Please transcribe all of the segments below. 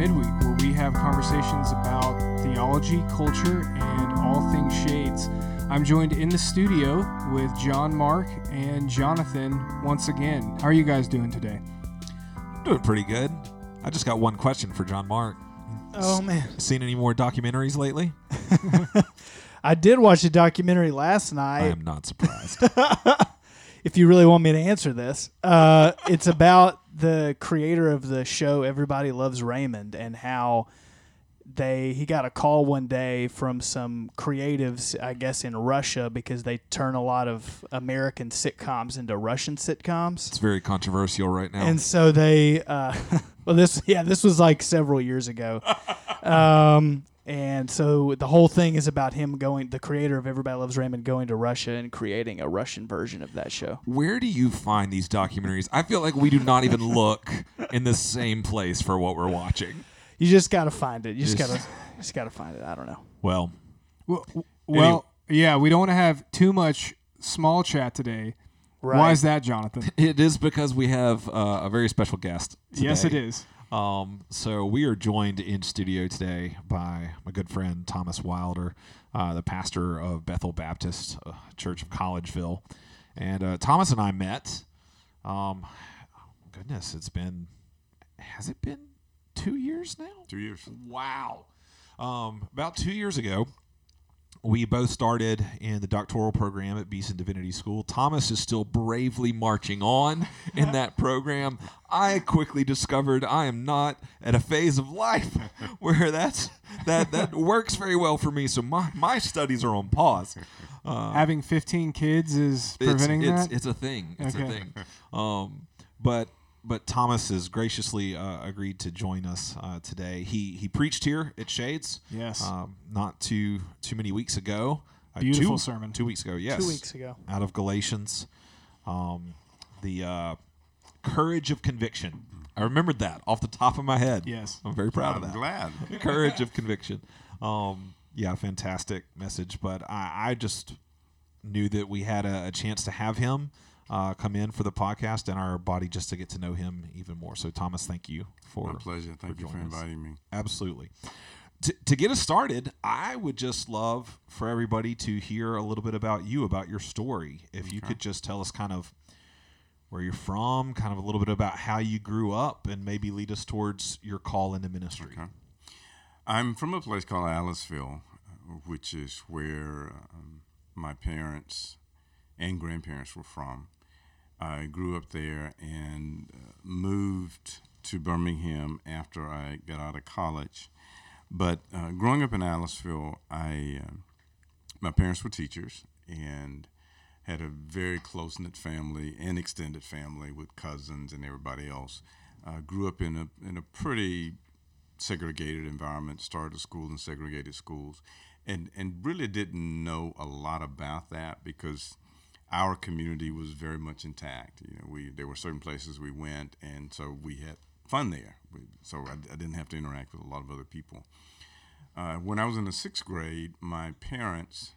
of Shades Midweek, where we have conversations about theology, culture, and all things Shades. I'm joined in the studio with John Mark and Jonathan once again. How are you guys doing today? Doing pretty good. I just got one question for John Mark. Oh man, Seen any more documentaries lately? I did watch a documentary last night. I am not surprised. If you really want me to answer this, uh, it's about the creator of the show Everybody Loves Raymond and how they he got a call one day from some creatives, I guess in Russia, because they turn a lot of American sitcoms into Russian sitcoms. it's very controversial right now. And so they, uh, well, this, yeah, this was like several years ago. Um, and so the whole thing is about him going, the creator of Everybody Loves Raymond, going to Russia and creating a Russian version of that show. Where do you find these documentaries? I feel like we do not even look in the same place for what we're watching. You just got to find it. You just got Just- to, just got to find it. I don't know. Well, Well, well yeah, we don't want to have too much small chat today. Why is that, Jonathan? it is because we have uh, a very special guest. yes, it today. is. Um, so we are joined in studio today by my good friend Thomas Wilder, uh, the pastor of Bethel Baptist uh, Church of Collegeville, and uh, Thomas and I met. Um, goodness, it's been has it been two years now? Two years. Wow. Um, about two years ago, we both started in the doctoral program at Beeson Divinity School. Thomas is still bravely marching on in that program. I quickly discovered I am not at a phase of life where that's that that works very well for me. So my, my studies are on pause. Uh, Having 15 kids is preventing it's, that. it's a thing. It's a thing. Um, but but Thomas has graciously uh, agreed to join us uh, today. He he preached here at Shades. Yes. Um, not too too many weeks ago. Uh, Beautiful two, sermon. Two weeks ago. Yes. Two weeks ago. Out of Galatians, um, the uh, courage of conviction. I remembered that off the top of my head. Yes. I'm very proud I'm of that glad. courage of conviction. Um, yeah, fantastic message. But I, I just knew that we had a, a chance to have him uh, come in for the podcast and our body just to get to know him even more. So, Thomas, thank you for My pleasure. Thank you for joining us. inviting me. Absolutely. To, to get us started, I would just love for everybody to hear a little bit about you, about your story. If you could just tell us kind of where you're from, kind of a little bit about how you grew up, and maybe lead us towards your call into ministry. Okay. I'm from a place called Aliceville, which is where um, my parents and grandparents were from. I grew up there and uh, moved to Birmingham after I got out of college. But uh, growing up in Aliceville, I uh, my parents were teachers and had a very close knit family and extended family with cousins and everybody else. Uh, grew up in a in a pretty segregated environment. Started school in segregated schools, and and really didn't know a lot about that because our community was very much intact. You know, we there were certain places we went, and so we had fun there. We, so I, I didn't have to interact with a lot of other people. Uh, when I was in the sixth grade, my parents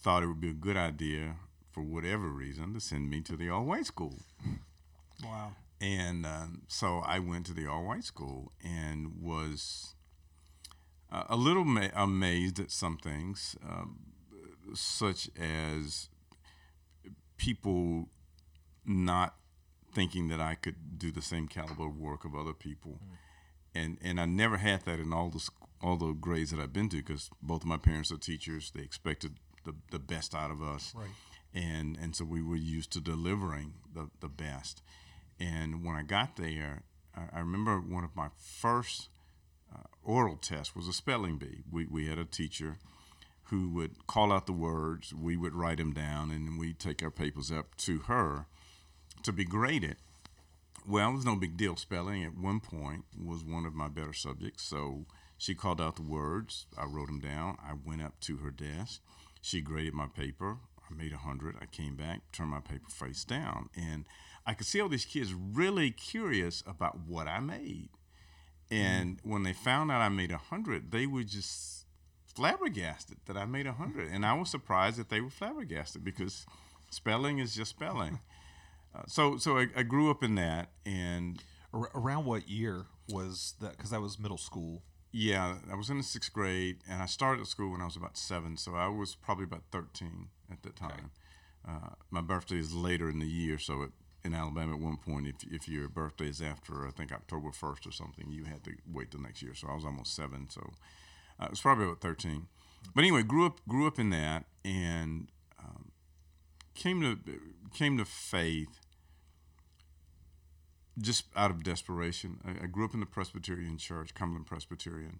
thought it would be a good idea, for whatever reason, to send me to the all white school. wow. And um, so I went to the all white school and was uh, a little ma- amazed at some things, um, such as people not thinking that I could do the same caliber of work of other people. And, and I never had that in all the all the grades that I've been to because both of my parents are teachers. They expected the, the best out of us, Right. and and so we were used to delivering the, the best. And when I got there, I, I remember one of my first uh, oral tests was a spelling bee. We, we had a teacher who would call out the words, we would write them down, and we'd take our papers up to her to be graded. Well, it was no big deal. Spelling at one point was one of my better subjects, so she called out the words. I wrote them down. I went up to her desk. She graded my paper. I made a hundred. I came back, turned my paper face down, and I could see all these kids really curious about what I made. And mm. when they found out I made a hundred, they were just flabbergasted that I made a hundred, and I was surprised that they were flabbergasted because spelling is just spelling. Uh, so, so I, I grew up in that, and Ar- around what year was that because that was middle school? Yeah, I was in the sixth grade, and I started school when I was about seven, so I was probably about thirteen at that time. Uh, my birthday is later in the year, so it, in Alabama at one point, if if your birthday is after I think October first or something, you had to wait the next year. So I was almost seven, so uh, it was probably about thirteen. But anyway, grew up grew up in that, and um, came to came to faith just out of desperation. I, I, grew up in the Presbyterian Church, Cumberland Presbyterian,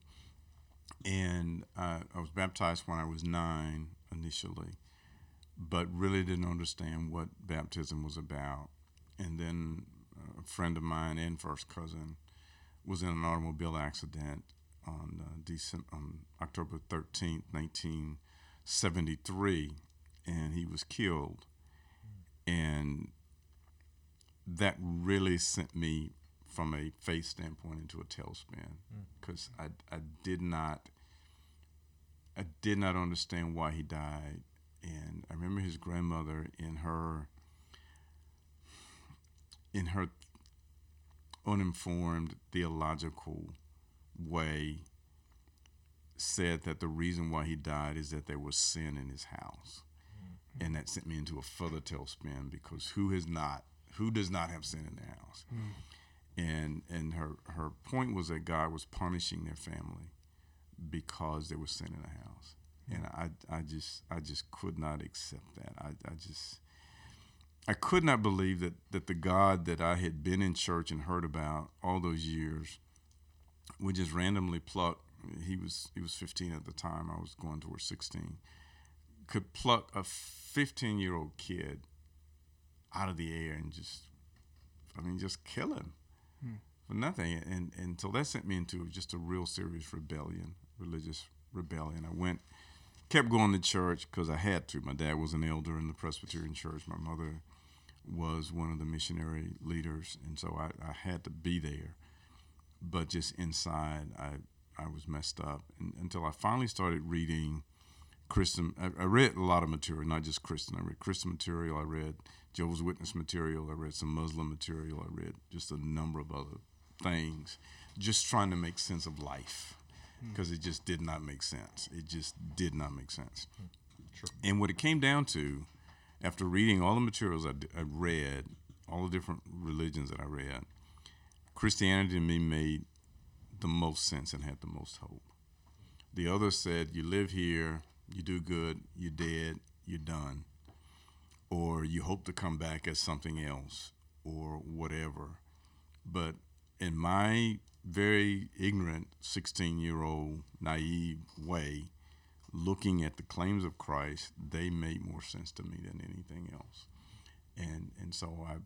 and uh, I was baptized when I was nine initially, but really didn't understand what baptism was about. And then a friend of mine and first cousin was in an automobile accident on uh, December, on October thirteenth, nineteen seventy three, and he was killed. And that really sent me from a faith standpoint into a tailspin because mm. I, I did not I did not understand why he died and I remember his grandmother in her in her uninformed theological way said that the reason why he died is that there was sin in his house. Mm-hmm. And that sent me into a further tailspin because who has not who does not have sin in their house? Mm. And and her her point was that God was punishing their family because there was sin in the house. Mm. And I I just I just could not accept that. I, I just I could not believe that that the God that I had been in church and heard about all those years would just randomly pluck he was he was 15 at the time I was going towards 16 could pluck a 15 year old kid out of the air and just, I mean, just kill him hmm. for nothing. And, and so that sent me into just a real serious rebellion, religious rebellion. I went, kept going to church because I had to. My dad was an elder in the Presbyterian church. My mother was one of the missionary leaders, and so I, I had to be there. But just inside, I I was messed up and, until I finally started reading Christian. I, I, read a lot of material, not just Christian. I read Christian material. I read Jehovah's Witness material. I read some Muslim material. I read just a number of other things, just trying to make sense of life because hmm. it just did not make sense. It just did not make sense. Sure. And what it came down to, after reading all the materials I, I read, all the different religions that I read, Christianity to me made the most sense and had the most hope. The others said, You live here, you do good, you're dead, you're done or you hope to come back as something else or whatever. But in my very ignorant 16 year old naive way, looking at the claims of Christ, they made more sense to me than anything else. And, and so I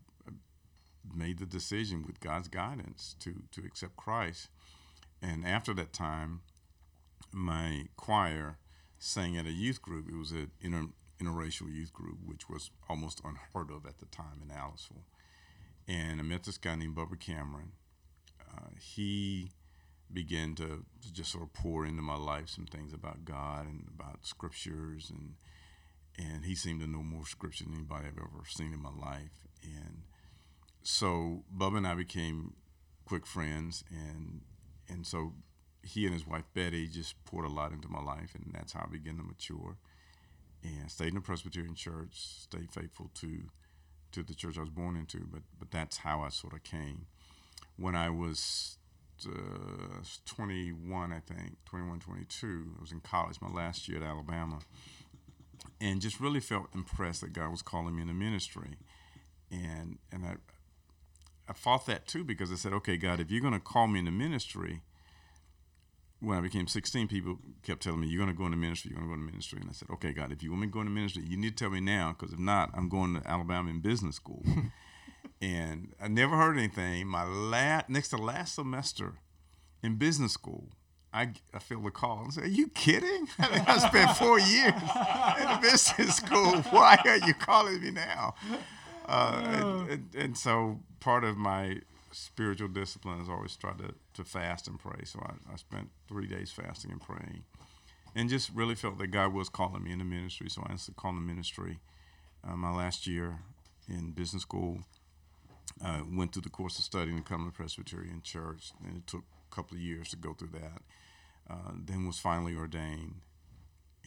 made the decision with God's guidance to, to accept Christ. And after that time, my choir sang at a youth group. It was an inter, interracial youth group, which was almost unheard of at the time in Aliceville. And I met this guy named Bubba Cameron. Uh, he began to, just sort of pour into my life some things about God and about scriptures, and and he seemed to know more scripture than anybody I've ever seen in my life. And so Bubba and I became quick friends, and and so he and his wife Betty just poured a lot into my life, and that's how I began to mature and stayed in the Presbyterian church, stayed faithful to to the church I was born into. But but that's how I sort of came. When I was uh, 21, I think 21, 22, I was in college, my last year at Alabama, and just really felt impressed that God was calling me into ministry, and and I. I fought that too because I said, okay, God, if you're going to call me into ministry, when I became 16, people kept telling me, You're going to go into ministry, you're going to go into ministry. And I said, Okay, God, if you want me to go into ministry, you need to tell me now, because if not, I'm going to Alabama in business school. and I never heard anything. My last, next to last semester in business school, I, I feel the call and say, Are you kidding? I, mean, I spent four years in business school. Why are you calling me now? Uh, and, and, and so part of my spiritual discipline is always try to, to fast and pray. So I, I spent three days fasting and praying and just really felt that God was calling me into ministry. So I answered the call to ministry uh, my last year in business school. I went through the course of studying the Cumberland Presbyterian Church, and it took a couple of years to go through that. Uh, then was finally ordained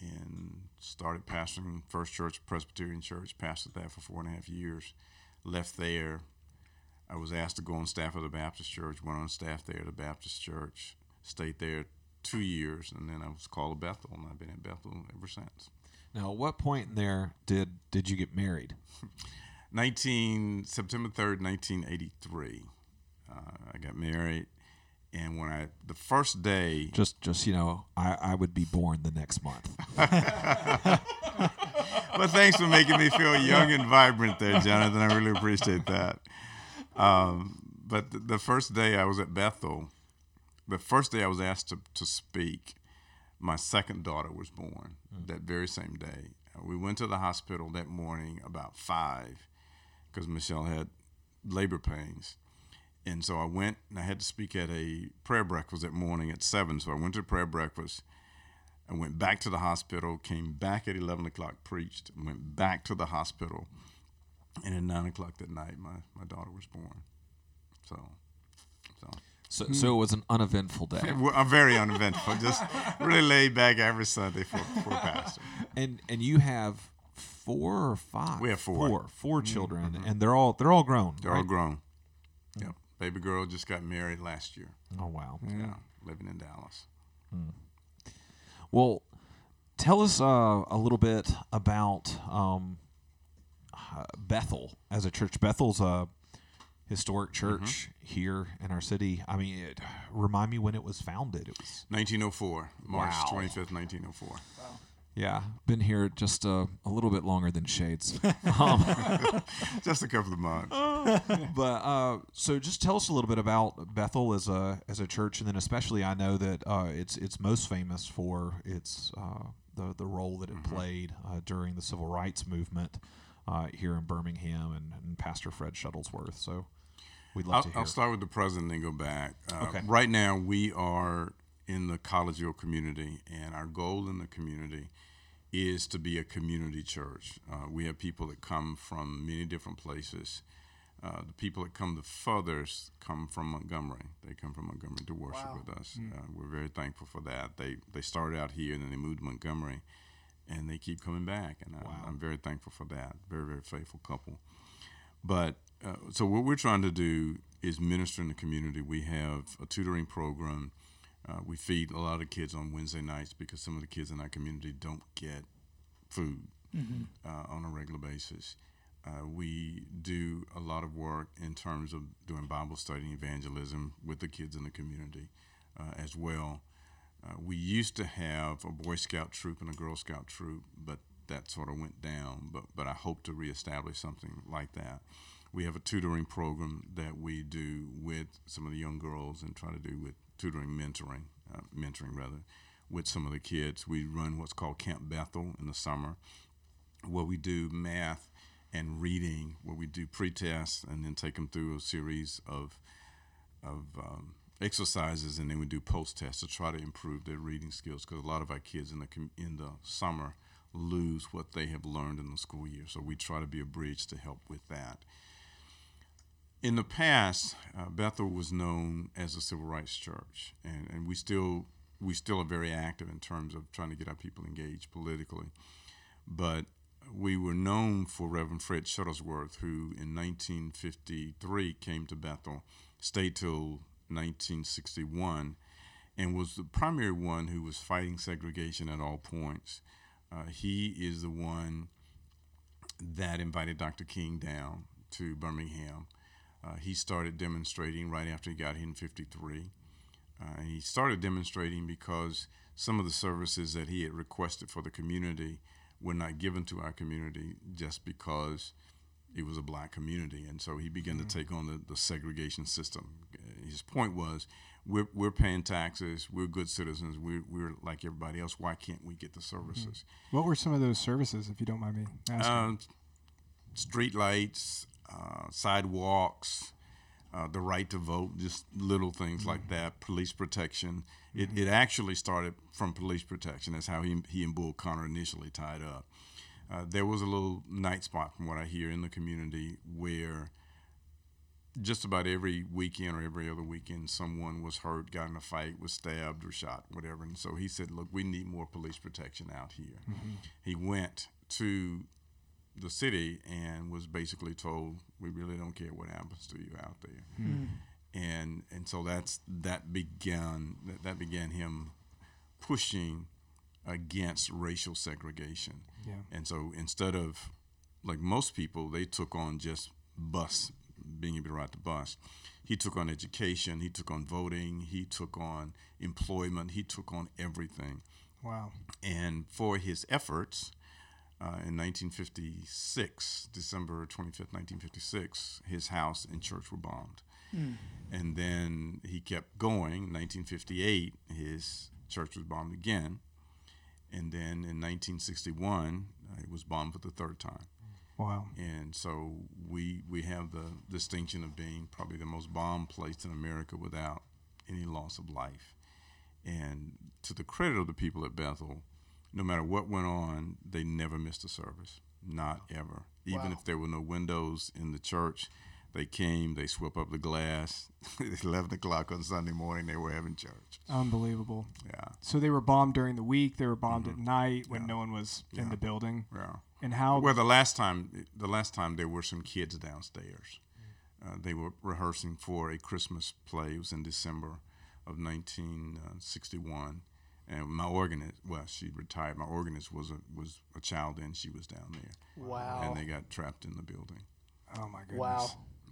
and started pastoring First Church Presbyterian Church. Pastored that for four and a half years. Left there. I was asked to go on staff of the Baptist Church. Went on staff there at the Baptist Church. Stayed there two years, and then I was called to Bethel, and I've been at Bethel ever since. Now, at what point in there did did you get married? 19 September 3rd, 1983. Uh, I got married, and when I the first day, Just just you know, I, I would be born the next month. but thanks for making me feel young and vibrant there, Jonathan. I really appreciate that. Um, but the, the first day I was at Bethel, the first day I was asked to, to speak, my second daughter was born that very same day. We went to the hospital that morning about five because Michelle had labor pains. And so I went and I had to speak at a prayer breakfast that morning at seven. So I went to prayer breakfast. I went back to the hospital, came back at 11 o'clock, preached, went back to the hospital. And at 9 o'clock that night, my, my daughter was born. So, so So so it was an uneventful day. A very uneventful. Just really laid back every Sunday for, for pastor. And and you have four or five. We have four. Four, four mm-hmm. children, mm-hmm. and they're all they're all grown. They're all grown. Yep. Baby girl just got married last year. Oh wow. Yeah. Living in Dallas. Well, tell us uh, a little bit about um, uh, Bethel as a church. Bethel's a historic church here in our city. I mean, it, remind me when it was founded. It was 1904, March Wow. 25th, 1904. Yeah, been here just a, a little bit longer than Shades. um, Just a couple of months. but uh, so just tell us a little bit about Bethel as a as a church, and then especially I know that uh, it's it's most famous for its uh, the the role that it Mm-hmm. played uh, during the civil rights movement uh, here in Birmingham, and, and Pastor Fred Shuttlesworth. So we'd love I'll, to hear. I'll start with the president and go back. Uh, Okay. Right now, we are in the Collegeville community, and our goal in the community is to be a community church. Uh, we have people that come from many different places. Uh, the people that come the furthest come from Montgomery. They come from Montgomery to worship Wow. with us. Uh, we're very thankful for that. They they started out here and then they moved to Montgomery, and they keep coming back. And I, I'm very thankful for that. Very very faithful couple. But uh, so what we're trying to do is minister in the community. We have a tutoring program. Uh, we feed a lot of kids on Wednesday nights because some of the kids in our community don't get food uh, on a regular basis. Uh, we do a lot of work in terms of doing Bible study and evangelism with the kids in the community uh, as well. Uh, we used to have a Boy Scout troop and a Girl Scout troop, but that sort of went down. But but I hope to reestablish something like that. We have a tutoring program that we do with some of the young girls and try to do with tutoring, mentoring, uh, mentoring rather, with some of the kids. We run what's called Camp Bethel in the summer, where we do math and reading, where we do pre-tests and then take them through a series of of um, exercises, and then we do post tests to try to improve their reading skills. Because a lot of our kids in the in the summer lose what they have learned in the school year, so we try to be a bridge to help with that. In the past, uh, Bethel was known as a civil rights church, and, and we still we still are very active in terms of trying to get our people engaged politically. But we were known for Reverend Fred Shuttlesworth, who in 1953 came to Bethel, stayed till 1961, and was the primary one who was fighting segregation at all points. Uh, he is the one that invited Dr. King down to Birmingham. Uh, he started demonstrating right after he got here in 53. Uh, and he started demonstrating because some of the services that he had requested for the community were not given to our community just because it was a black community. And so he began to take on the, the segregation system. Uh, His point was we're, we're paying taxes, we're good citizens, we're, we're like everybody else. Why can't we get the services? What were some of those services, if you don't mind me asking? Uh, street lights, uh, sidewalks, uh, the right to vote, just little things like that, police protection. It, it actually started from police protection. That's how he, he and Bull Connor initially tied up. Uh, there was a little night spot, from what I hear, in the community where just about every weekend or every other weekend, someone was hurt, got in a fight, was stabbed or shot, whatever. And so he said, "Look, we need more police protection out here." He went to the city and was basically told, "We really don't care what happens to you out there." Hmm. Hmm. And and so that's that began that, that began him pushing against racial segregation. Yeah. And so instead of like most people, they took on just bus, being able to ride the bus. He took on education, he took on voting, he took on employment, he took on everything. Wow. And for his efforts, uh, in 1956, December 25th, 1956, his house and church were bombed. And then he kept going. 1958, his church was bombed again. And then in 1961, uh, it was bombed for the third time. Wow. And so we we have the distinction of being probably the most bombed place in America without any loss of life. And to the credit of the people at Bethel, no matter what went on, they never missed a service. Not ever. Even Wow. if there were no windows in the church, they came, they swept up the glass. At 11 o'clock on Sunday morning, they were having church. Unbelievable. Yeah. So they were bombed during the week. They were bombed at night when Yeah. no one was in the building. Yeah. And how? Well, the last time, the last time there were some kids downstairs. Uh, they were rehearsing for a Christmas play. It was in December of 1961, and my organist, well, she retired. My organist was a was a child, and she was down there, Wow. and they got trapped in the building. oh my goodness. Wow.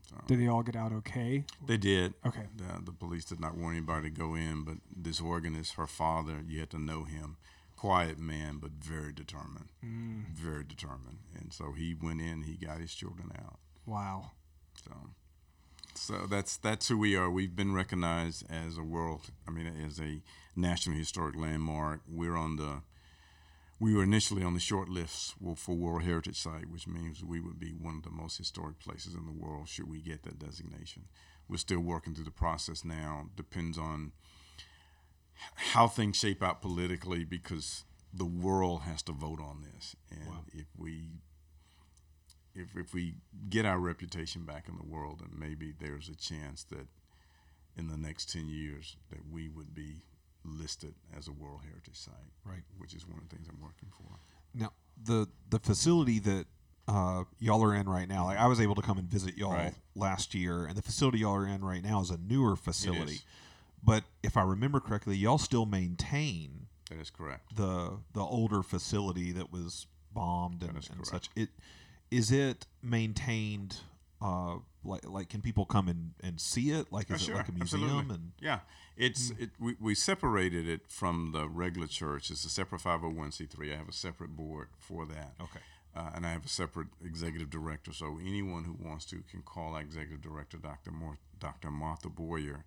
So Did they all get out okay? they did. Okay. The, the police did not want anybody to go in, but this organist, her father, you had to know him. Quiet man, but very determined. Mm. Very determined. And so he went in. He got his children out. Wow. So, so that's that's who we are. We've been recognized as a world. I mean, as a national historic landmark. We're on the. We were initially on the short list for World Heritage Site, which means we would be one of the most historic places in the world should we get that designation. We're still working through the process now. Depends on how things shape out politically because the world has to vote on this. And if we if, if we get our reputation back in the world, and maybe there's a chance that in the next 10 years that we would be listed as a World Heritage Site, Right. which is one of the things I'm working for. Now the the facility that uh, y'all are in right now, like I was able to come and visit y'all Right. last year, and the facility y'all are in right now is a newer facility. But if I remember correctly, y'all still maintain That is correct. the the older facility that was bombed and, and such. It is it maintained. Uh, like, like, can people come and, and see it? Like, Oh, is sure, it like a museum? absolutely. And Yeah, it's it. We, we separated it from the regular church. It's a separate 501c3. I have a separate board for that. Okay. Uh, and I have a separate executive director. So anyone who wants to can call our executive director, Dr. Mor- Dr. Martha Boyer,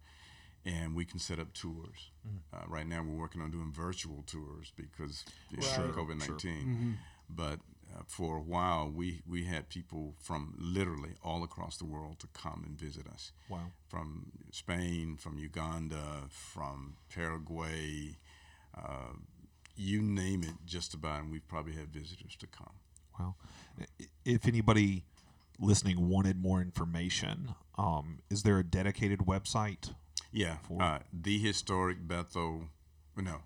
and we can set up tours. Uh, right now, we're working on doing virtual tours because of Right. COVID 19. But uh, for a while, we, we had people from literally all across the world to come and visit us wow, from Spain, from Uganda, from Paraguay, uh, you name it, just about. And we've probably had visitors to come. wow. If anybody listening wanted more information, um, is there a dedicated website? Yeah, For- uh, the historic Bethel. No,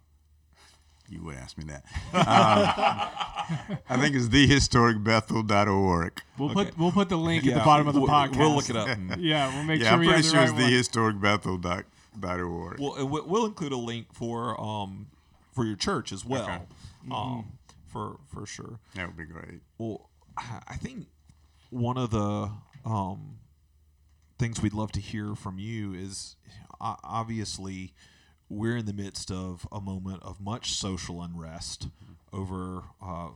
you would ask me that. Um, I think it's thehistoricbethel.org. We'll Okay. put we'll put the link at the bottom of the we'll, podcast. We'll look it up. Yeah, we'll make Yeah, sure I'm pretty have the sure right it's one. thehistoricbethel.org. We'll, we- we'll include a link for um for your church as well, Okay. um for for sure. that would be great. Well, I I think one of the um things we'd love to hear from you is uh, obviously we're in the midst of a moment of much social unrest over uh,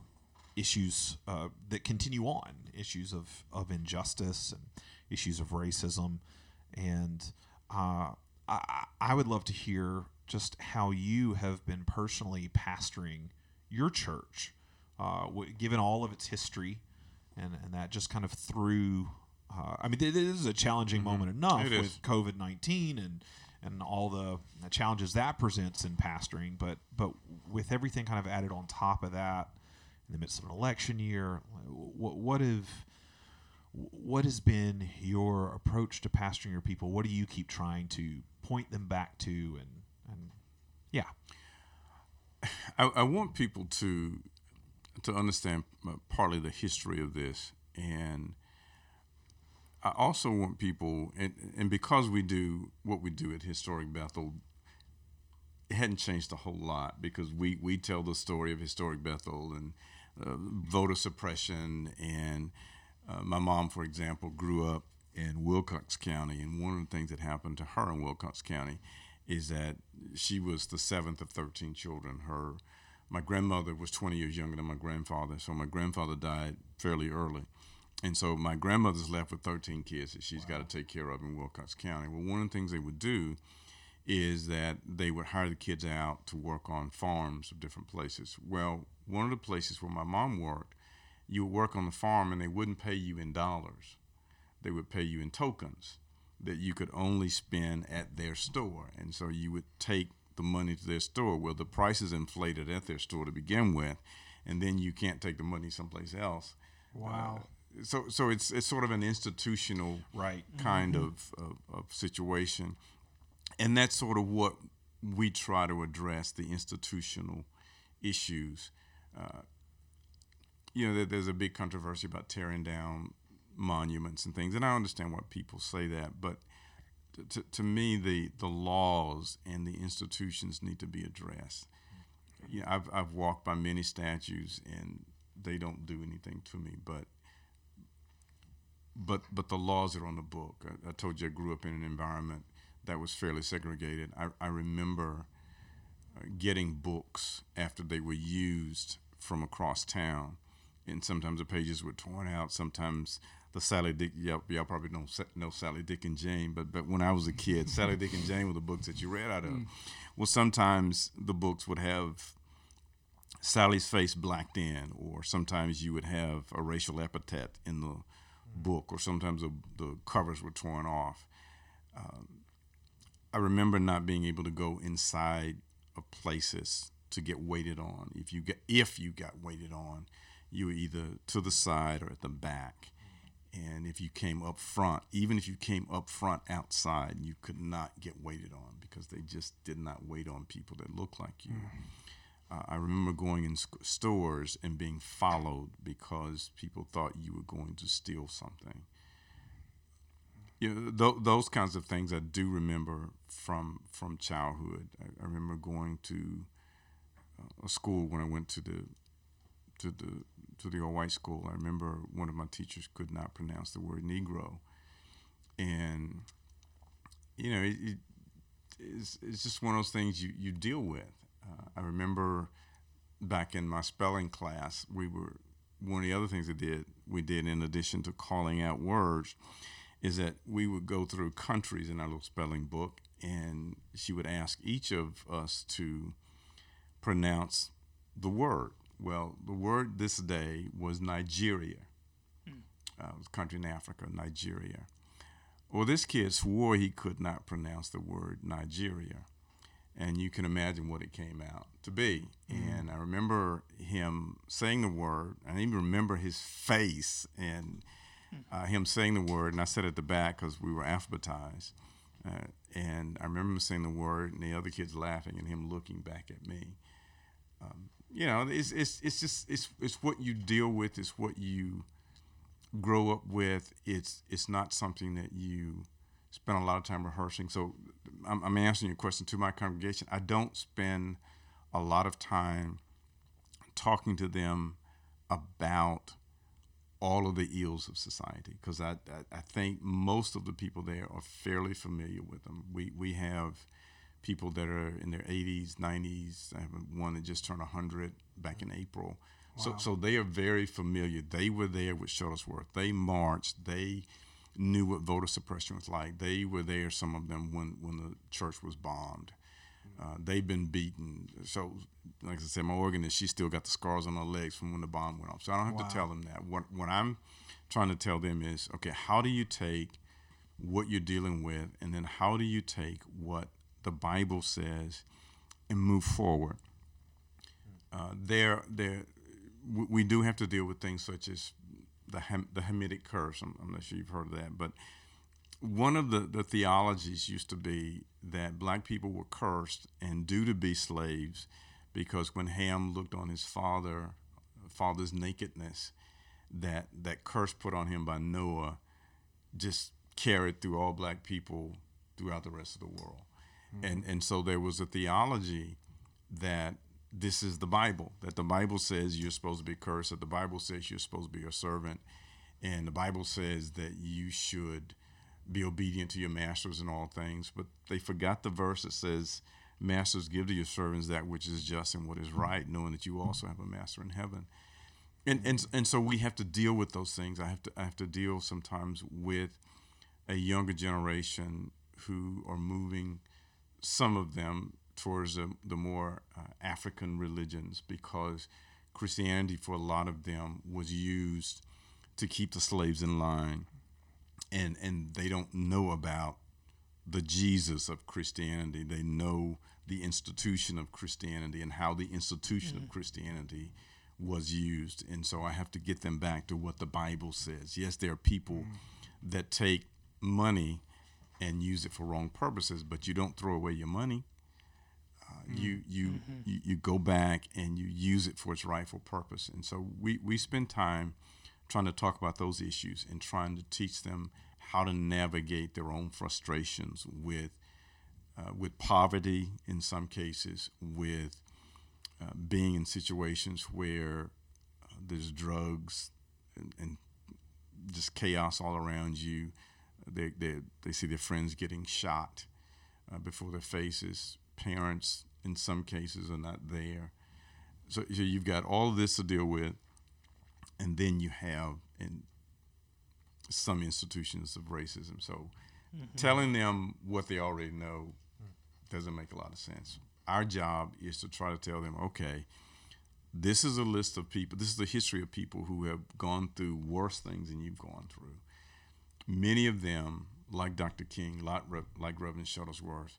issues uh, that continue on, issues of, of injustice and issues of racism. And uh, I, I would love to hear just how you have been personally pastoring your church, uh, w- given all of its history and, and that just kind of through. Uh, I mean, th- this is a challenging moment enough It with COVID nineteen and and all the, challenges that presents in pastoring, but but with everything kind of added on top of that, in the midst of an election year, what what have what has been your approach to pastoring your people? What do you keep trying to point them back to? And, and yeah. I, I want people to to understand uh, partly the history of this, and I also want people, and, and because we do what we do at Historic Bethel, it hadn't changed a whole lot because we, we tell the story of Historic Bethel and uh, voter suppression. And uh, my mom, for example, grew up in Wilcox County, and one of the things that happened to her in Wilcox County is that she was the seventh of 13 children. Her my grandmother was 20 years younger than my grandfather, so my grandfather died fairly early. And so my grandmother's left with 13 kids that she's wow. got to take care of in Wilcox County. Well, one of the things they would do is that they would hire the kids out to work on farms of different places. Well, one of the places where my mom worked, you would work on the farm and they wouldn't pay you in dollars. They would pay you in tokens that you could only spend at their store. And so you would take the money to their store. Well, the price is inflated at their store to begin with, and then you can't take the money someplace else. Wow. Uh, so, so it's it's sort of an institutional right kind mm-hmm. of, of, of situation, and that's sort of what we try to address the institutional issues. Uh, you know, there's a big controversy about tearing down monuments and things, and I understand why people say that, but to, to me, the, the laws and the institutions need to be addressed. Yeah, I've, I've walked by many statues and they don't do anything to me, but but but the laws are on the book. I, I told you I grew up in an environment that was fairly segregated. I, I remember uh, getting books after they were used from across town, and sometimes the pages were torn out. Sometimes the Sally Dick. Y'all, y'all probably know know Sally Dick and Jane, but but when I was a kid, Sally Dick and Jane were the books that you read out of. Mm. Well, sometimes the books would have Sally's face blacked in, or sometimes you would have a racial epithet in the. Book, or sometimes the, the covers were torn off. Um, I remember not being able to go inside of places to get waited on. If you get if you got waited on, you were either to the side or at the back and if you came up front, even if you came up front outside, you could not get waited on because they just did not wait on people that looked like you. Mm-hmm. I remember going in stores and being followed because people thought you were going to steal something. You know, th- those kinds of things I do remember from from childhood. I, I remember going to uh, a school when I went to the to the to the all white school, I remember one of my teachers could not pronounce the word Negro, and you know, it, it, it's, it's just one of those things you you deal with. Uh, I remember back in my spelling class, we were one of the other things that did we did in addition to calling out words is that we would go through countries in our little spelling book, and she would ask each of us to pronounce the word well, the word this day was Nigeria. Hmm. Uh, it was a country in Africa, Nigeria. Well, this kid swore he could not pronounce the word Nigeria. And you can imagine what it came out to be. Mm. And I remember him saying the word. I even remember his face and hmm. uh, him saying the word. And I sat at the back because we were alphabetized. Uh, and I remember him saying the word and the other kids laughing and him looking back at me. Um, you know, it's it's it's just it's it's what you deal with. It's what you grow up with. It's it's not something that you spend a lot of time rehearsing. So I'm, I'm answering your question to my congregation. I don't spend a lot of time talking to them about all of the ills of society because I, I, I think most of the people there are fairly familiar with them. We we have people that are in their 80s, 90s. I have one that just turned 100 back in April. Wow. So, so they are very familiar. They were there with Shuttlesworth. They marched. They knew what voter suppression was like. They were there, some of them, when, when the church was bombed. Uh, they've been beaten. So, like I said, my organist, she still got the scars on her legs from when the bomb went off. So I don't have wow. to tell them that. What, what I'm trying to tell them is okay, how do you take what you're dealing with, and then how do you take what the Bible says and move forward. Uh, there, there, we do have to deal with things such as the Ham, the Hamitic curse. I'm, I'm not sure you've heard of that, but one of the, the theologies used to be that black people were cursed and due to be slaves because when Ham looked on his father father's nakedness, that that curse put on him by Noah just carried through all black people throughout the rest of the world. Mm-hmm. And and so there was a theology that this is the Bible, that the Bible says you're supposed to be cursed, that the Bible says you're supposed to be a servant, and the Bible says that you should be obedient to your masters in all things. But they forgot the verse that says, Masters, give to your servants that which is just and what is right, knowing that you also have a master in heaven. And, and, and so we have to deal with those things. I have to I have to deal sometimes with a younger generation who are moving, some of them towards the, the more uh, African religions because Christianity for a lot of them was used to keep the slaves in line and and they don't know about the Jesus of Christianity. They know the institution of Christianity and how the institution mm-hmm. of Christianity was used. And so I have to get them back to what the Bible says. Yes, there are people mm-hmm. that take money and use it for wrong purposes, but you don't throw away your money. Mm-hmm. You you, mm-hmm. you you go back and you use it for its rightful purpose. And so we we spend time trying to talk about those issues and trying to teach them how to navigate their own frustrations with uh, with poverty in some cases, with uh, being in situations where uh, there's drugs and, and, just chaos all around you. They, they, they see their friends getting shot uh, before their faces. Parents, in some cases, are not there. So, so you've got all of this to deal with and then you have in some institutions of racism. So mm-hmm. telling them what they already know doesn't make a lot of sense. Our job is to try to tell them, okay, this is a list of people, this is the history of people who have gone through worse things than you've gone through. Many of them, like Dr. King, like, like Reverend Shuttlesworth,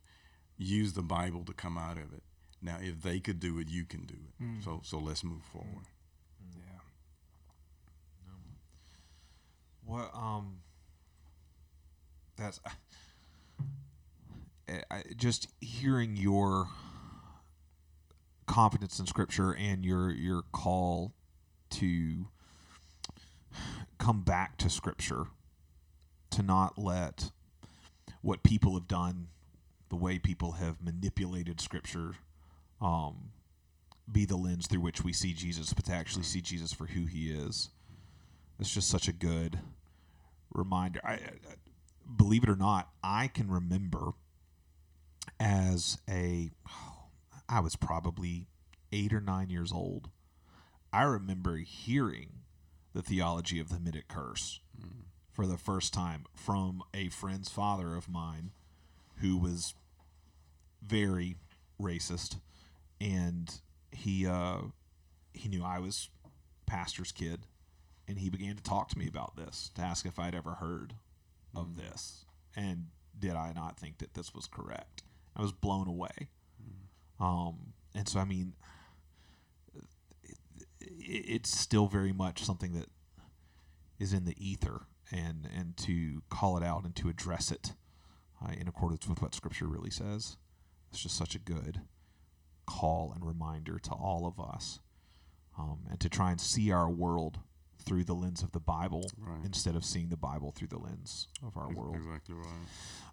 use the Bible to come out of it. Now, if they could do it, you can do it. Mm. So, so let's move forward. Yeah. What um that's I, I, just hearing your confidence in scripture and your your call to come back to scripture to not let what people have done the way people have manipulated scripture um, be the lens through which we see Jesus but to actually see Jesus for who he is it's just such a good reminder. I, I, believe it or not, I can remember as a, I was probably eight or nine years old. I remember hearing the theology of the Hamitic curse mm. for the first time from a friend's father of mine who was very racist and he uh, he knew I was pastor's kid and he began to talk to me about this to ask if I'd ever heard of mm. this and did I not think that this was correct. I was blown away. Mm. Um, and so, I mean, it, it's still very much something that is in the ether, and and to call it out and to address it uh, in accordance with what Scripture really says, it's just such a good call and reminder to all of us, um, and to try and see our world through the lens of the Bible right. instead of seeing the Bible through the lens of our world. Exactly right.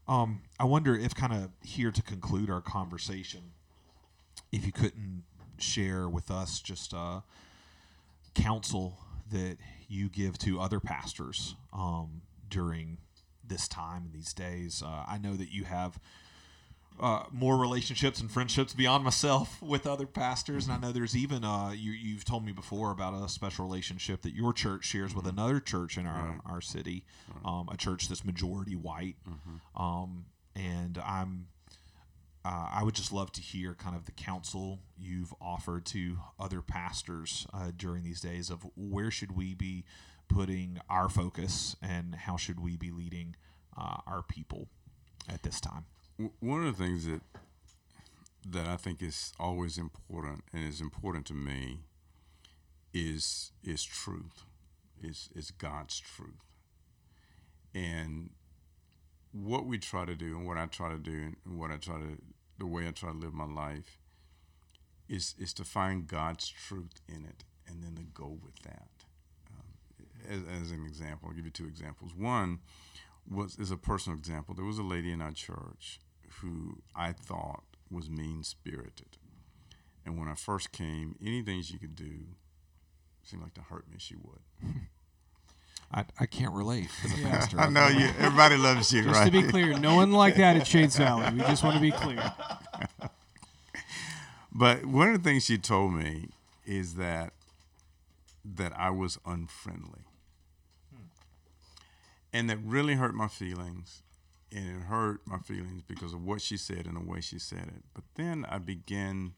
Um, I wonder if, kind of here to conclude our conversation, if you couldn't share with us just uh, counsel that you give to other pastors um, during this time and these days. Uh, I know that you have uh, more relationships and friendships beyond myself with other pastors. And I know there's even uh, you you've told me before about a special relationship that your church shares with mm-hmm. another church in our right. our city, um, a church that's majority white. Mm-hmm. Um, and I'm uh, I would just love to hear kind of the counsel you've offered to other pastors uh, during these days of where should we be putting our focus and how should we be leading uh, our people at this time one of the things that that I think is always important and is important to me is is truth. is is God's truth. And what we try to do and what I try to do and what I try to the way I try to live my life is is to find God's truth in it and then to go with that. Um, as, as an example, I'll give you two examples. One was is a personal example. There was a lady in our church who I thought was mean spirited. And when I first came, anything she could do seemed like to hurt me, she would. I, I can't relate as a Yeah. pastor. I know you. Everybody loves you, Just right? to be clear, no one like that at Shades Valley. We just want to be clear. But one of the things she told me is that that I was unfriendly, hmm. and that really hurt my feelings. And it hurt my feelings because of what she said and the way she said it. But then I began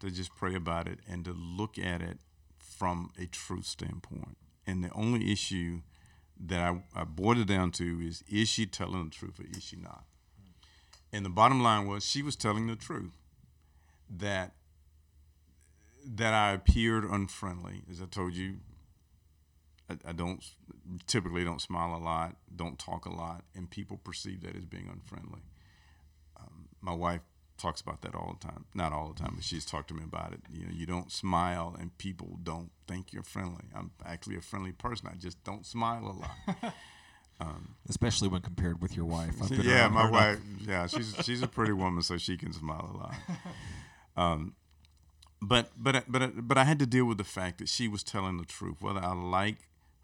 to just pray about it and to look at it from a truth standpoint. And the only issue that I, I boiled it down to is is she telling the truth or is she not? And the bottom line was she was telling the truth that that I appeared unfriendly. As I told you, I, I don't typically don't smile a lot, don't talk a lot, and people perceive that as being unfriendly. Um, my wife talks about that all the time. Not all the time, but she's talked to me about it. You know, you don't smile, and people don't think you're friendly. I'm actually a friendly person. I just don't smile a lot. especially when compared with your wife. Yeah, my wife. Yeah, she's she's a pretty woman, so she can smile a lot. Um, but but but but I had to deal with the fact that she was telling the truth, whether I like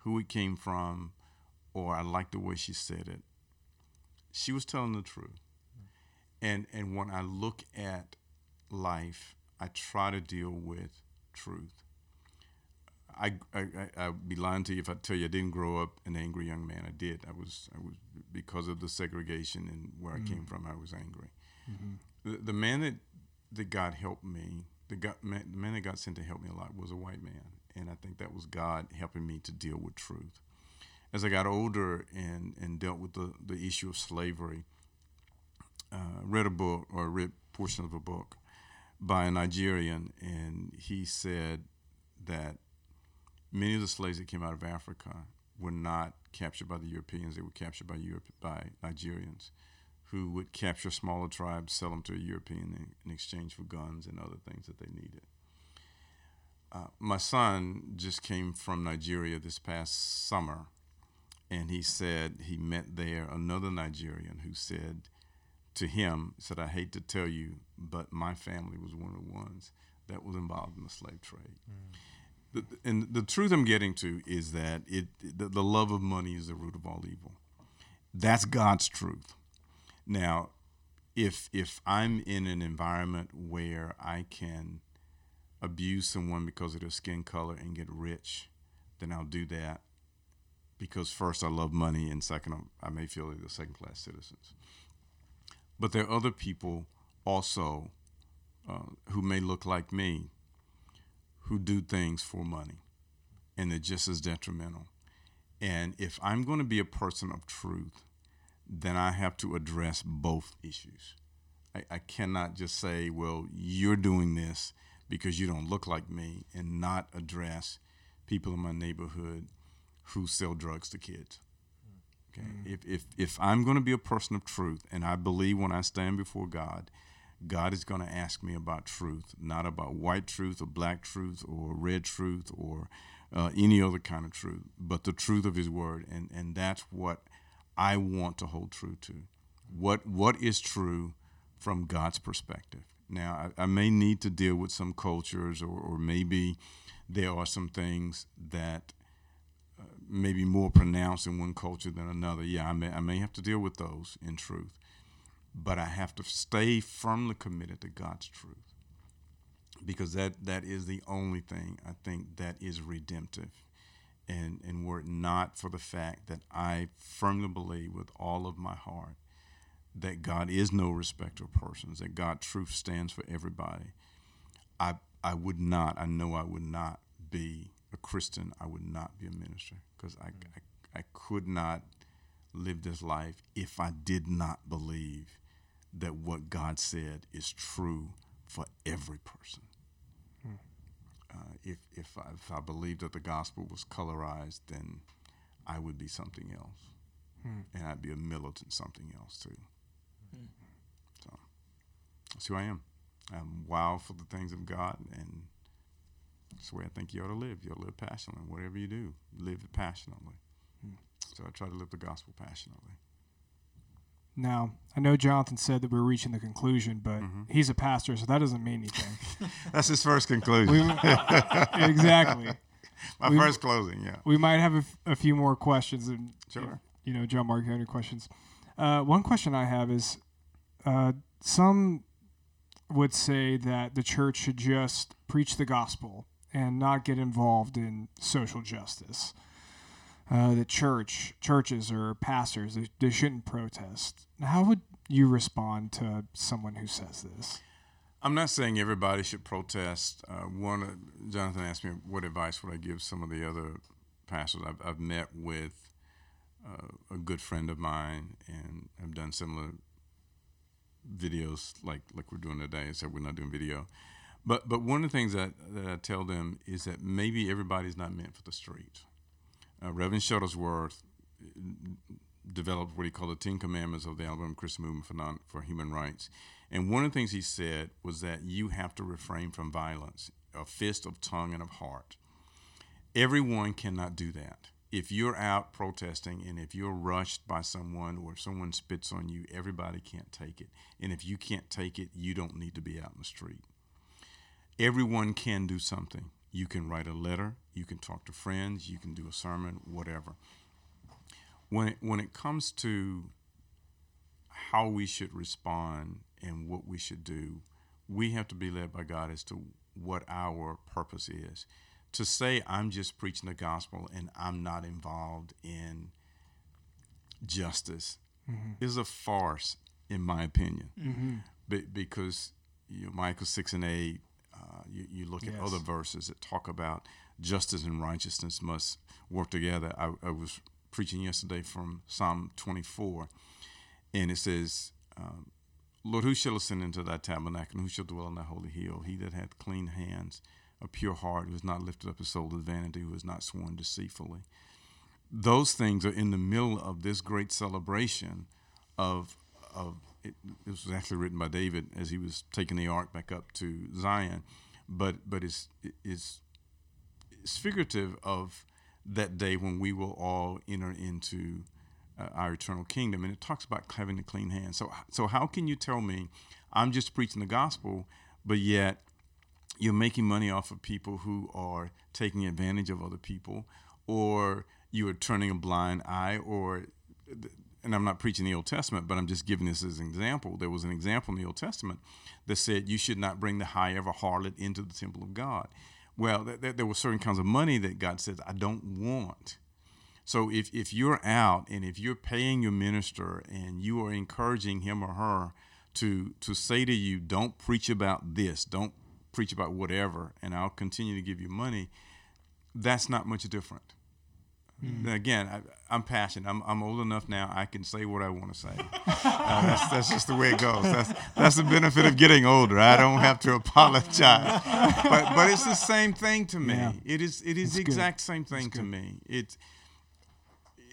who it came from, or I like the way she said it. She was telling the truth, and and when I look at life, I try to deal with truth. I, I, I I'd be lying to you if I tell you I didn't grow up an angry young man. I did. I was I was because of the segregation and where I came mm. from. I was angry. Mm-hmm. The, the man that that God helped me, the, God, man, the man that God sent to help me a lot was a white man, and I think that was God helping me to deal with truth. As I got older and and dealt with the the issue of slavery, uh, read a book or read portion of a book by a Nigerian, and he said that many of the slaves that came out of Africa were not captured by the Europeans; they were captured by Europe by Nigerians, who would capture smaller tribes, sell them to a European in, in exchange for guns and other things that they needed. Uh, my son just came from Nigeria this past summer, and he said he met there another Nigerian who said to him, said, I hate to tell you, but my family was one of the ones that was involved in the slave trade. The, and the truth I'm getting to is that it the, the love of money is the root of all evil. That's God's truth. Now, if if I'm in an environment where I can abuse someone because of their skin color and get rich, then I'll do that because first I love money and second I may feel like they're second class citizens. But there are other people also uh, who may look like me who do things for money and they're just as detrimental. And if I'm going to be a person of truth, then I have to address both issues. I, I cannot just say, well, you're doing this because you don't look like me and not address people in my neighborhood who sell drugs to kids. Okay. If, if, if I'm going to be a person of truth, and I believe when I stand before God, God is going to ask me about truth, not about white truth or black truth or red truth or uh, any other kind of truth, but the truth of His Word, and and that's what I want to hold true to. What what is true from God's perspective? Now, I, I may need to deal with some cultures, or, or maybe there are some things that uh, may be more pronounced in one culture than another. Yeah, I may I may have to deal with those in truth but I have to stay firmly committed to God's truth because that that is the only thing I think that is redemptive. And and were it not for the fact that I firmly believe with all of my heart that God is no respecter of persons, that God truth stands for everybody, I I would not, I know I would not be a Christian, I would not be a minister because I, I I could not live this life if I did not believe that what God said is true for every person. Uh, if if I, if I believed that the gospel was colorized, then I would be something else, Hmm. and I'd be a militant something else too. That's who I am. I'm wild for the things of God, and that's the way I think you ought to live. You ought to live passionately. Whatever you do, live it passionately. So I try to live the gospel passionately. Now, I know Jonathan said that we're reaching the conclusion, but Mm-hmm. he's a pastor, so that doesn't mean anything. That's his first conclusion. We- exactly. My we- first closing, yeah. We might have a, f- a few more questions. And, Sure. You know, John Mark, you have any questions? Uh, one question I have is uh, some would say that the church should just preach the gospel and not get involved in social justice. Uh, the church, churches, or pastors, they, they shouldn't protest. How would you respond to someone who says this? I'm not saying everybody should protest. Uh, one, uh, Jonathan asked me what advice would I give some of the other pastors. I've, I've met with uh, a good friend of mine and have done similar videos like like we're doing today, except we're not doing video. But but one of the things that, that I tell them is that maybe everybody's not meant for the street. Uh, Reverend Shuttlesworth developed what he called the Ten Commandments of the Alabama Christian Movement for, non, for Human Rights. And one of the things he said was that you have to refrain from violence, a fist of tongue and of heart. Everyone cannot do that. If you're out protesting and if you're rushed by someone or if someone spits on you, everybody can't take it. And if you can't take it, you don't need to be out in the street. Everyone can do something. You can write a letter, you can talk to friends, you can do a sermon, whatever. When it, when it comes to how we should respond and what we should do, we have to be led by God as to what our purpose is. To say I'm just preaching the gospel and I'm not involved in justice is a farce, in my opinion. Be- because you know, Micah six and eight, uh, you, you look at other verses that talk about justice and righteousness must work together. I, I was preaching yesterday from Psalm 24, and it says, um, Lord, who shall ascend into thy tabernacle, and who shall dwell in thy holy hill? He that hath clean hands, a pure heart, who has not lifted up his soul to vanity, who has not sworn deceitfully. Those things are in the middle of this great celebration of of it, this was actually written by David as he was taking the ark back up to Zion, but but it's it's it's figurative of that day when we will all enter into uh, our eternal kingdom, and it talks about having a clean hand. So so how can you tell me I'm just preaching the gospel, but yet you're making money off of people who are taking advantage of other people, or you are turning a blind eye, or and I'm not preaching the Old Testament, but I'm just giving this as an example. There was an example in the Old Testament that said you should not bring the high a harlot into the temple of God. Well, th- th- there were certain kinds of money that God says I don't want. So if, if you're out and if you're paying your minister and you are encouraging him or her to to say to you, don't preach about this, don't preach about whatever, and I'll continue to give you money, that's not much different. Again, I, I'm passionate. I'm, I'm old enough now. I can say what I want to say. Uh, that's, that's just the way it goes. That's that's the benefit of getting older. I don't have to apologize. But but it's the same thing to me. Yeah. It is it is the good. exact same thing to me. It's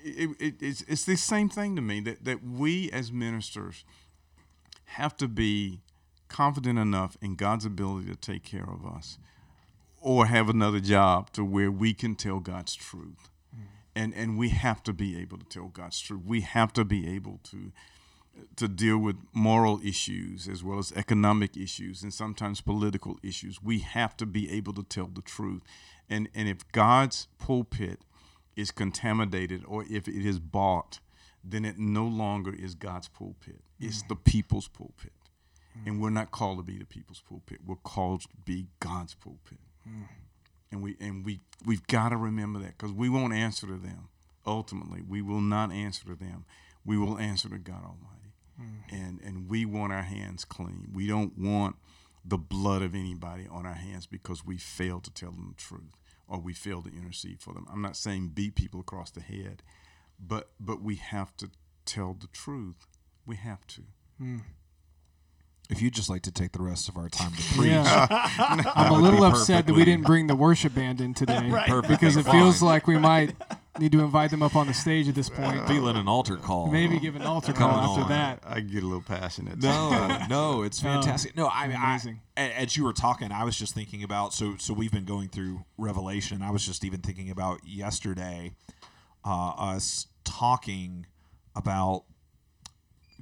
it, it, it's it's the same thing to me that that we as ministers have to be confident enough in God's ability to take care of us or have another job to where we can tell God's truth. Mm. And and we have to be able to tell God's truth. We have to be able to to deal with moral issues as well as economic issues and sometimes political issues. We have to be able to tell the truth. And and if God's pulpit is contaminated or if it is bought, then it no longer is God's pulpit. It's mm. the people's pulpit. Mm-hmm. And we're not called to be the people's pulpit. We're called to be God's pulpit. Mm-hmm. And we and we we've got to remember that because we won't answer to them. Ultimately, we will not answer to them. We will answer to God Almighty. Mm-hmm. And and we want our hands clean. We don't want the blood of anybody on our hands because we failed to tell them the truth or we failed to intercede for them. I'm not saying beat people across the head, but but we have to tell the truth. We have to. Mm. If you'd just like to take the rest of our time to preach, Yeah. I'm a little upset that we didn't bring the worship band in today Perfectly because it fine. feels like we might need to invite them up on the stage at this point. feeling an altar call. Maybe give an altar call after on. that. I get a little passionate. No, no, it's fantastic. No, I mean, I, amazing. a- as you were talking, I was just thinking about. So, so we've been going through Revelation. I was just even thinking about yesterday, uh, us talking about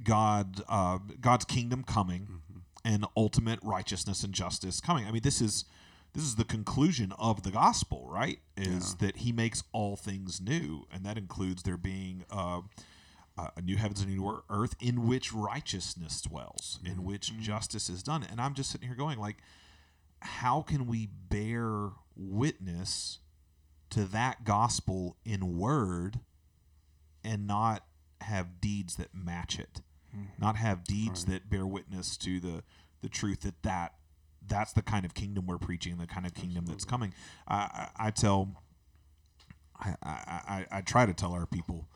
God, uh, God's kingdom coming, and ultimate righteousness and justice coming. I mean, this is this is the conclusion of the gospel, right? Is that He makes all things new, and that includes there being. Uh, a new heavens and a new earth in which righteousness dwells, in which justice is done. And I'm just sitting here going, like, how can we bear witness to that gospel in word and not have deeds that match it, Mm-hmm. not have deeds that bear witness to the the truth that that that's the kind of kingdom we're preaching, the kind of kingdom that's coming. I, I, I tell, I, I, I, try to tell our people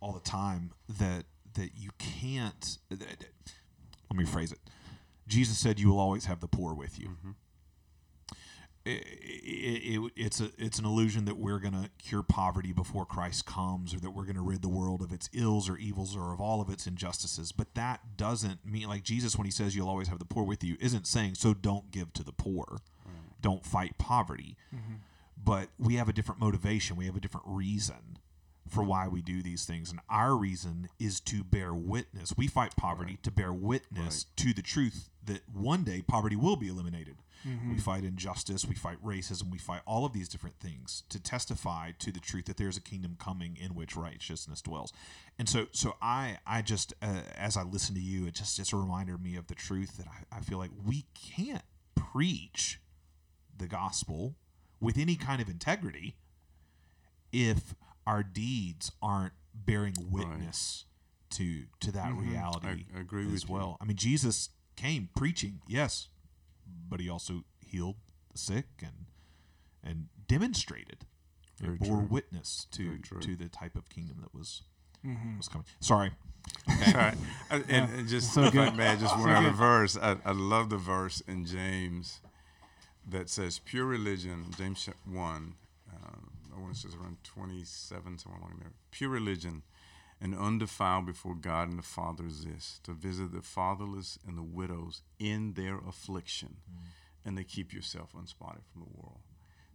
all the time that that you can't. That, let me phrase it. Jesus said, "You will always have the poor with you." It, it, it, it's a it's an illusion that we're going to cure poverty before Christ comes, or that we're going to rid the world of its ills or evils or of all of its injustices. But that doesn't mean like Jesus when he says you'll always have the poor with you isn't saying so don't give to the poor, don't fight poverty. Mm-hmm. But we have a different motivation. We have a different reason for why we do these things. And our reason is to bear witness. We fight poverty to bear witness to the truth that one day poverty will be eliminated. We fight injustice, we fight racism, we fight all of these different things to testify to the truth that there's a kingdom coming in which righteousness dwells. And so, so I, I just, uh, as I listen to you, it just, it's a reminder me of the truth that I, I feel like we can't preach the gospel with any kind of integrity if our deeds aren't bearing witness to to that reality I- I agree as with you. well. I mean, Jesus came preaching, yes, but he also healed the sick and and demonstrated, and Very bore true. witness to to the type of kingdom that was mm-hmm. was coming. Sorry, All right. Uh, And, and just So if I good. may, just So one other good. verse. I, I love the verse in James that says, "Pure religion." James one. Uh, I want to say it's around twenty-seven, somewhere along there. Pure religion and undefiled before God and the Father is this: to visit the fatherless and the widows in their affliction, mm. and to keep yourself unspotted from the world.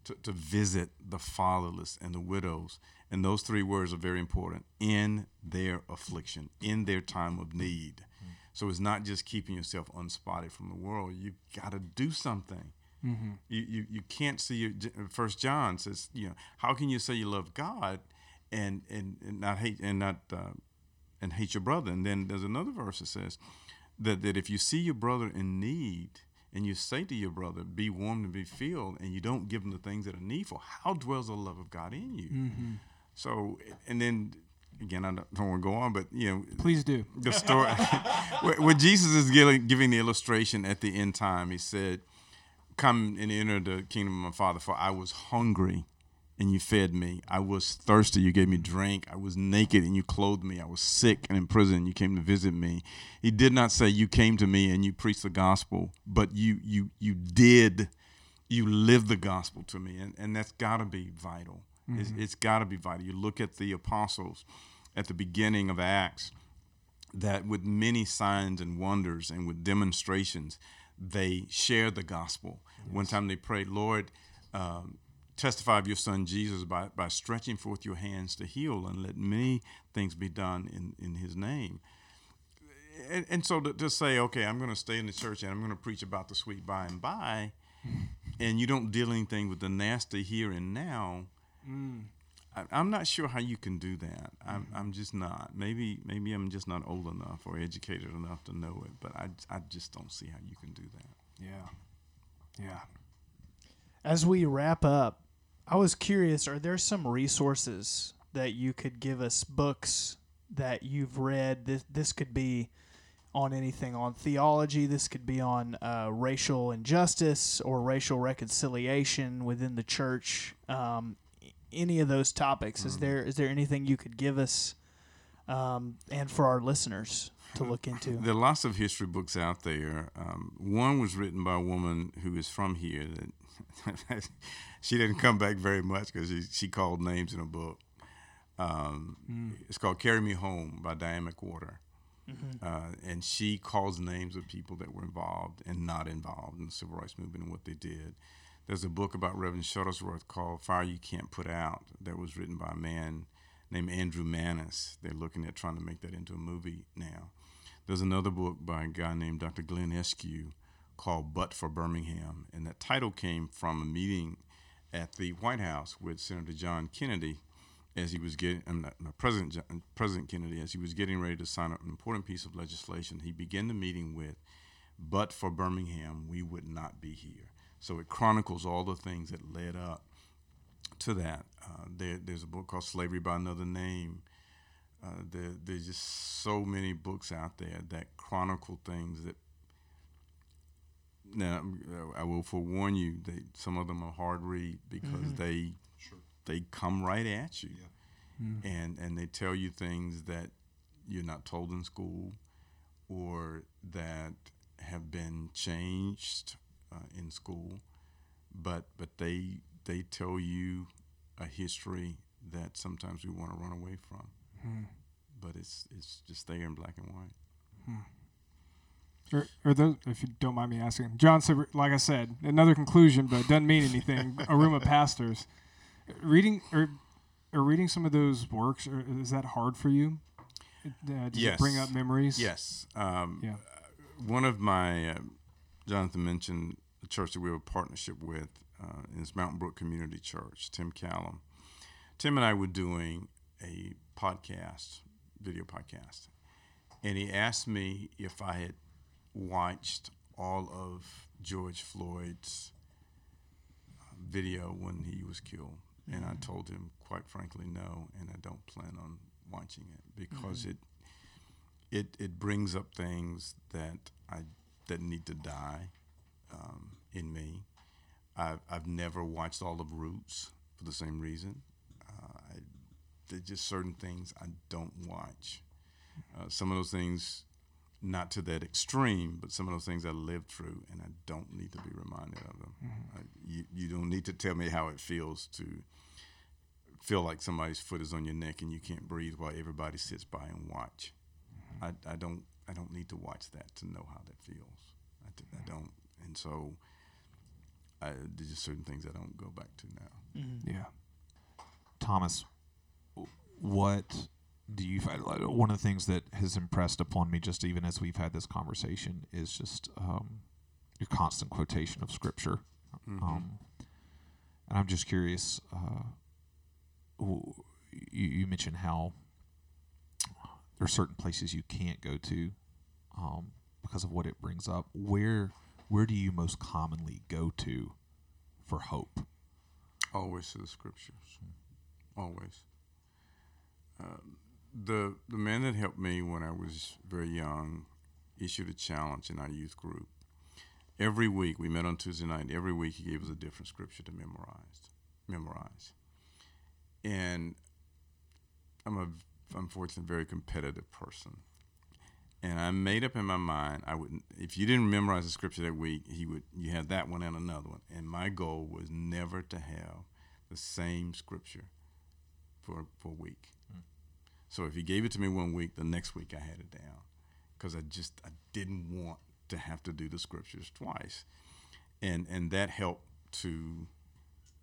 To, to visit the fatherless and the widows. And those three words are very important in their affliction, in their time of need. Mm. So it's not just keeping yourself unspotted from the world. You've got to do something. Mm-hmm. You, you you can't see your First John says you know how can you say you love God and and, and not hate and not uh, and hate your brother and then there's another verse that says that that if you see your brother in need and you say to your brother be warm and be filled and you don't give him the things that are needful how dwells the love of God in you so and then again I don't, don't want to go on but you know Please do. the story where Jesus is giving, giving the illustration at the end time. He said, "Come and enter the kingdom of my Father. For I was hungry, and you fed me. I was thirsty, you gave me drink. I was naked, and you clothed me. I was sick and in prison, and you came to visit me." He did not say, "You came to me and you preached the gospel," but you you you did. You lived the gospel to me, and, and that's got to be vital. It's, it's got to be vital. You look at the apostles at the beginning of Acts, that with many signs and wonders and with demonstrations, they shared the gospel. One time they prayed, Lord, um, testify of your son Jesus by, by stretching forth your hands to heal and let many things be done in, in his name. And, and so to, to say, okay, I'm going to stay in the church and I'm going to preach about the sweet by and by, and you don't deal anything with the nasty here and now, mm. I, I'm not sure how you can do that. I'm, mm-hmm. I'm just not. Maybe maybe I'm just not old enough or educated enough to know it, but I, I just don't see how you can do that. Yeah. Yeah. As we wrap up, I was curious are there some resources that you could give us, books that you've read? This, this could be on anything on theology, this could be on uh, racial injustice or racial reconciliation within the church. Um, any of those topics. Is there is there anything you could give us um, and for our listeners to look into. There are lots of history books out there. Um, one was written by a woman who is from here. That she didn't come back very much because she, she called names in a book. Um, It's called "Carry Me Home" by Diane McWhorter, uh, and she calls names of people that were involved and not involved in the civil rights movement and what they did. There's a book about Reverend Shuttlesworth called "Fire You Can't Put Out" that was written by a man named Andrew Manis. They're looking at trying to make that into a movie now. There's another book by a guy named Dr. Glenn Eskew called But for Birmingham. And that title came from a meeting at the White House with Senator John Kennedy as he was getting, um, President, John, President Kennedy, as he was getting ready to sign an important piece of legislation. He began the meeting with, But for Birmingham, we would not be here. So it chronicles all the things that led up to that. Uh, there, there's a book called Slavery by Another Name. Uh, there, there's just so many books out there that chronicle things that. Now, uh, I will forewarn you that some of them are hard read because they they come right at you, and and they tell you things that you're not told in school, or that have been changed uh, in school, but but they they tell you a history that sometimes we want to run away from. But it's it's just there in black and white. Or, or those, if you don't mind me asking, John said, like I said, another conclusion, but it doesn't mean anything. a room of pastors, reading or, or reading some of those works, or is that hard for you? Uh, does it bring up memories? Yes. Um, Yeah. One of my, uh, Jonathan mentioned the church that we have a partnership with uh, is Mountain Brook Community Church, Tim Callum. Tim and I were doing a podcast, video podcast, and he asked me if I had watched all of George Floyd's uh, video when he was killed. And I told him, quite frankly, no, and I don't plan on watching it because it it it brings up things that I that need to die um, in me. I've I've never watched all of Roots for the same reason. Uh, I, there's just certain things I don't watch. Uh, some of those things, not to that extreme, but some of those things I lived through, and I don't need to be reminded of them. Uh, you you don't need to tell me how it feels to feel like somebody's foot is on your neck and you can't breathe while everybody sits by and watch. Mm-hmm. I, I don't I don't need to watch that to know how that feels. I mm-hmm. don't, and so I, there's just certain things I don't go back to now. Yeah. Thomas, what do you find? One of the things that has impressed upon me, just even as we've had this conversation, is just um, your constant quotation of scripture. Um, and I'm just curious. Uh, you, you mentioned how there are certain places you can't go to um, because of what it brings up. Where where do you most commonly go to for hope? Always to the scriptures. Always. Um, the the man that helped me when I was very young issued a challenge in our youth group. Every week we met on Tuesday night. Every week he gave us a different scripture to memorize. Memorize. And I'm a unfortunately very competitive person. And I made up in my mind I would if you didn't memorize the scripture that week, he would you had that one and another one. And my goal was never to have the same scripture for for a week. Hmm. So if he gave it to me one week, the next week I had it down because I just I didn't want to have to do the scriptures twice, and and that helped to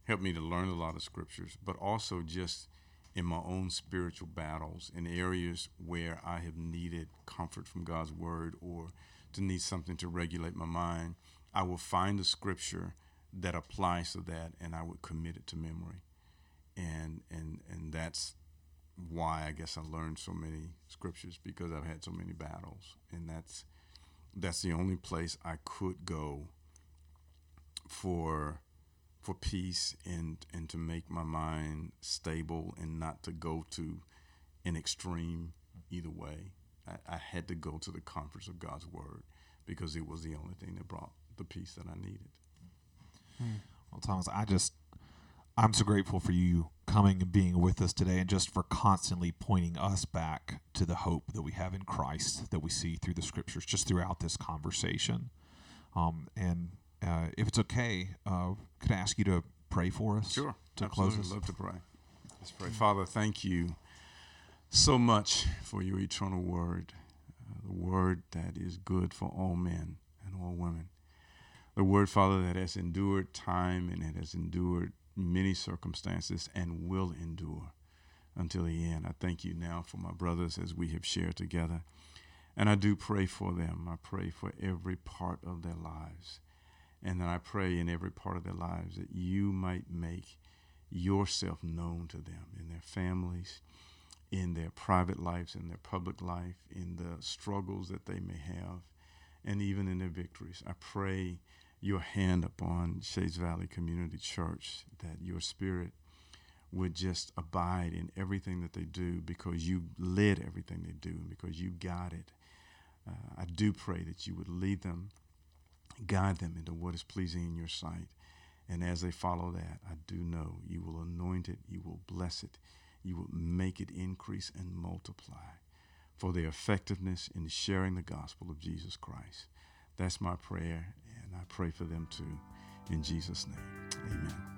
help me to learn a lot of scriptures, but also just in my own spiritual battles in areas where I have needed comfort from God's word or to need something to regulate my mind, I will find a scripture that applies to that and I would commit it to memory. And and and that's why I guess I learned so many scriptures because I've had so many battles and that's that's the only place I could go for for peace and and to make my mind stable and not to go to an extreme either way. I, I had to go to the comforts of God's word because it was the only thing that brought the peace that I needed. Hmm. Well, Thomas, I just I'm so grateful for you coming and being with us today and just for constantly pointing us back to the hope that we have in Christ that we see through the scriptures just throughout this conversation. Um, and uh, if it's okay, uh, could I ask you to pray for us? Sure. To Absolutely. close us? Love to pray. Let's pray. Father, thank you so much for your eternal word, uh, the word that is good for all men and all women. The word, Father, that has endured time and it has endured many circumstances and will endure until the end. I thank you now for my brothers as we have shared together. And I do pray for them. I pray for every part of their lives. And then I pray in every part of their lives that you might make yourself known to them in their families, in their private lives, in their public life, in the struggles that they may have, and even in their victories. I pray your hand upon Shades Valley Community Church, that your spirit would just abide in everything that they do because you led everything they do and because you guided. Uh, I do pray that you would lead them, guide them into what is pleasing in your sight. And as they follow that, I do know you will anoint it, you will bless it, you will make it increase and multiply for their effectiveness in sharing the gospel of Jesus Christ. That's my prayer, and I pray for them too. In Jesus' name, amen.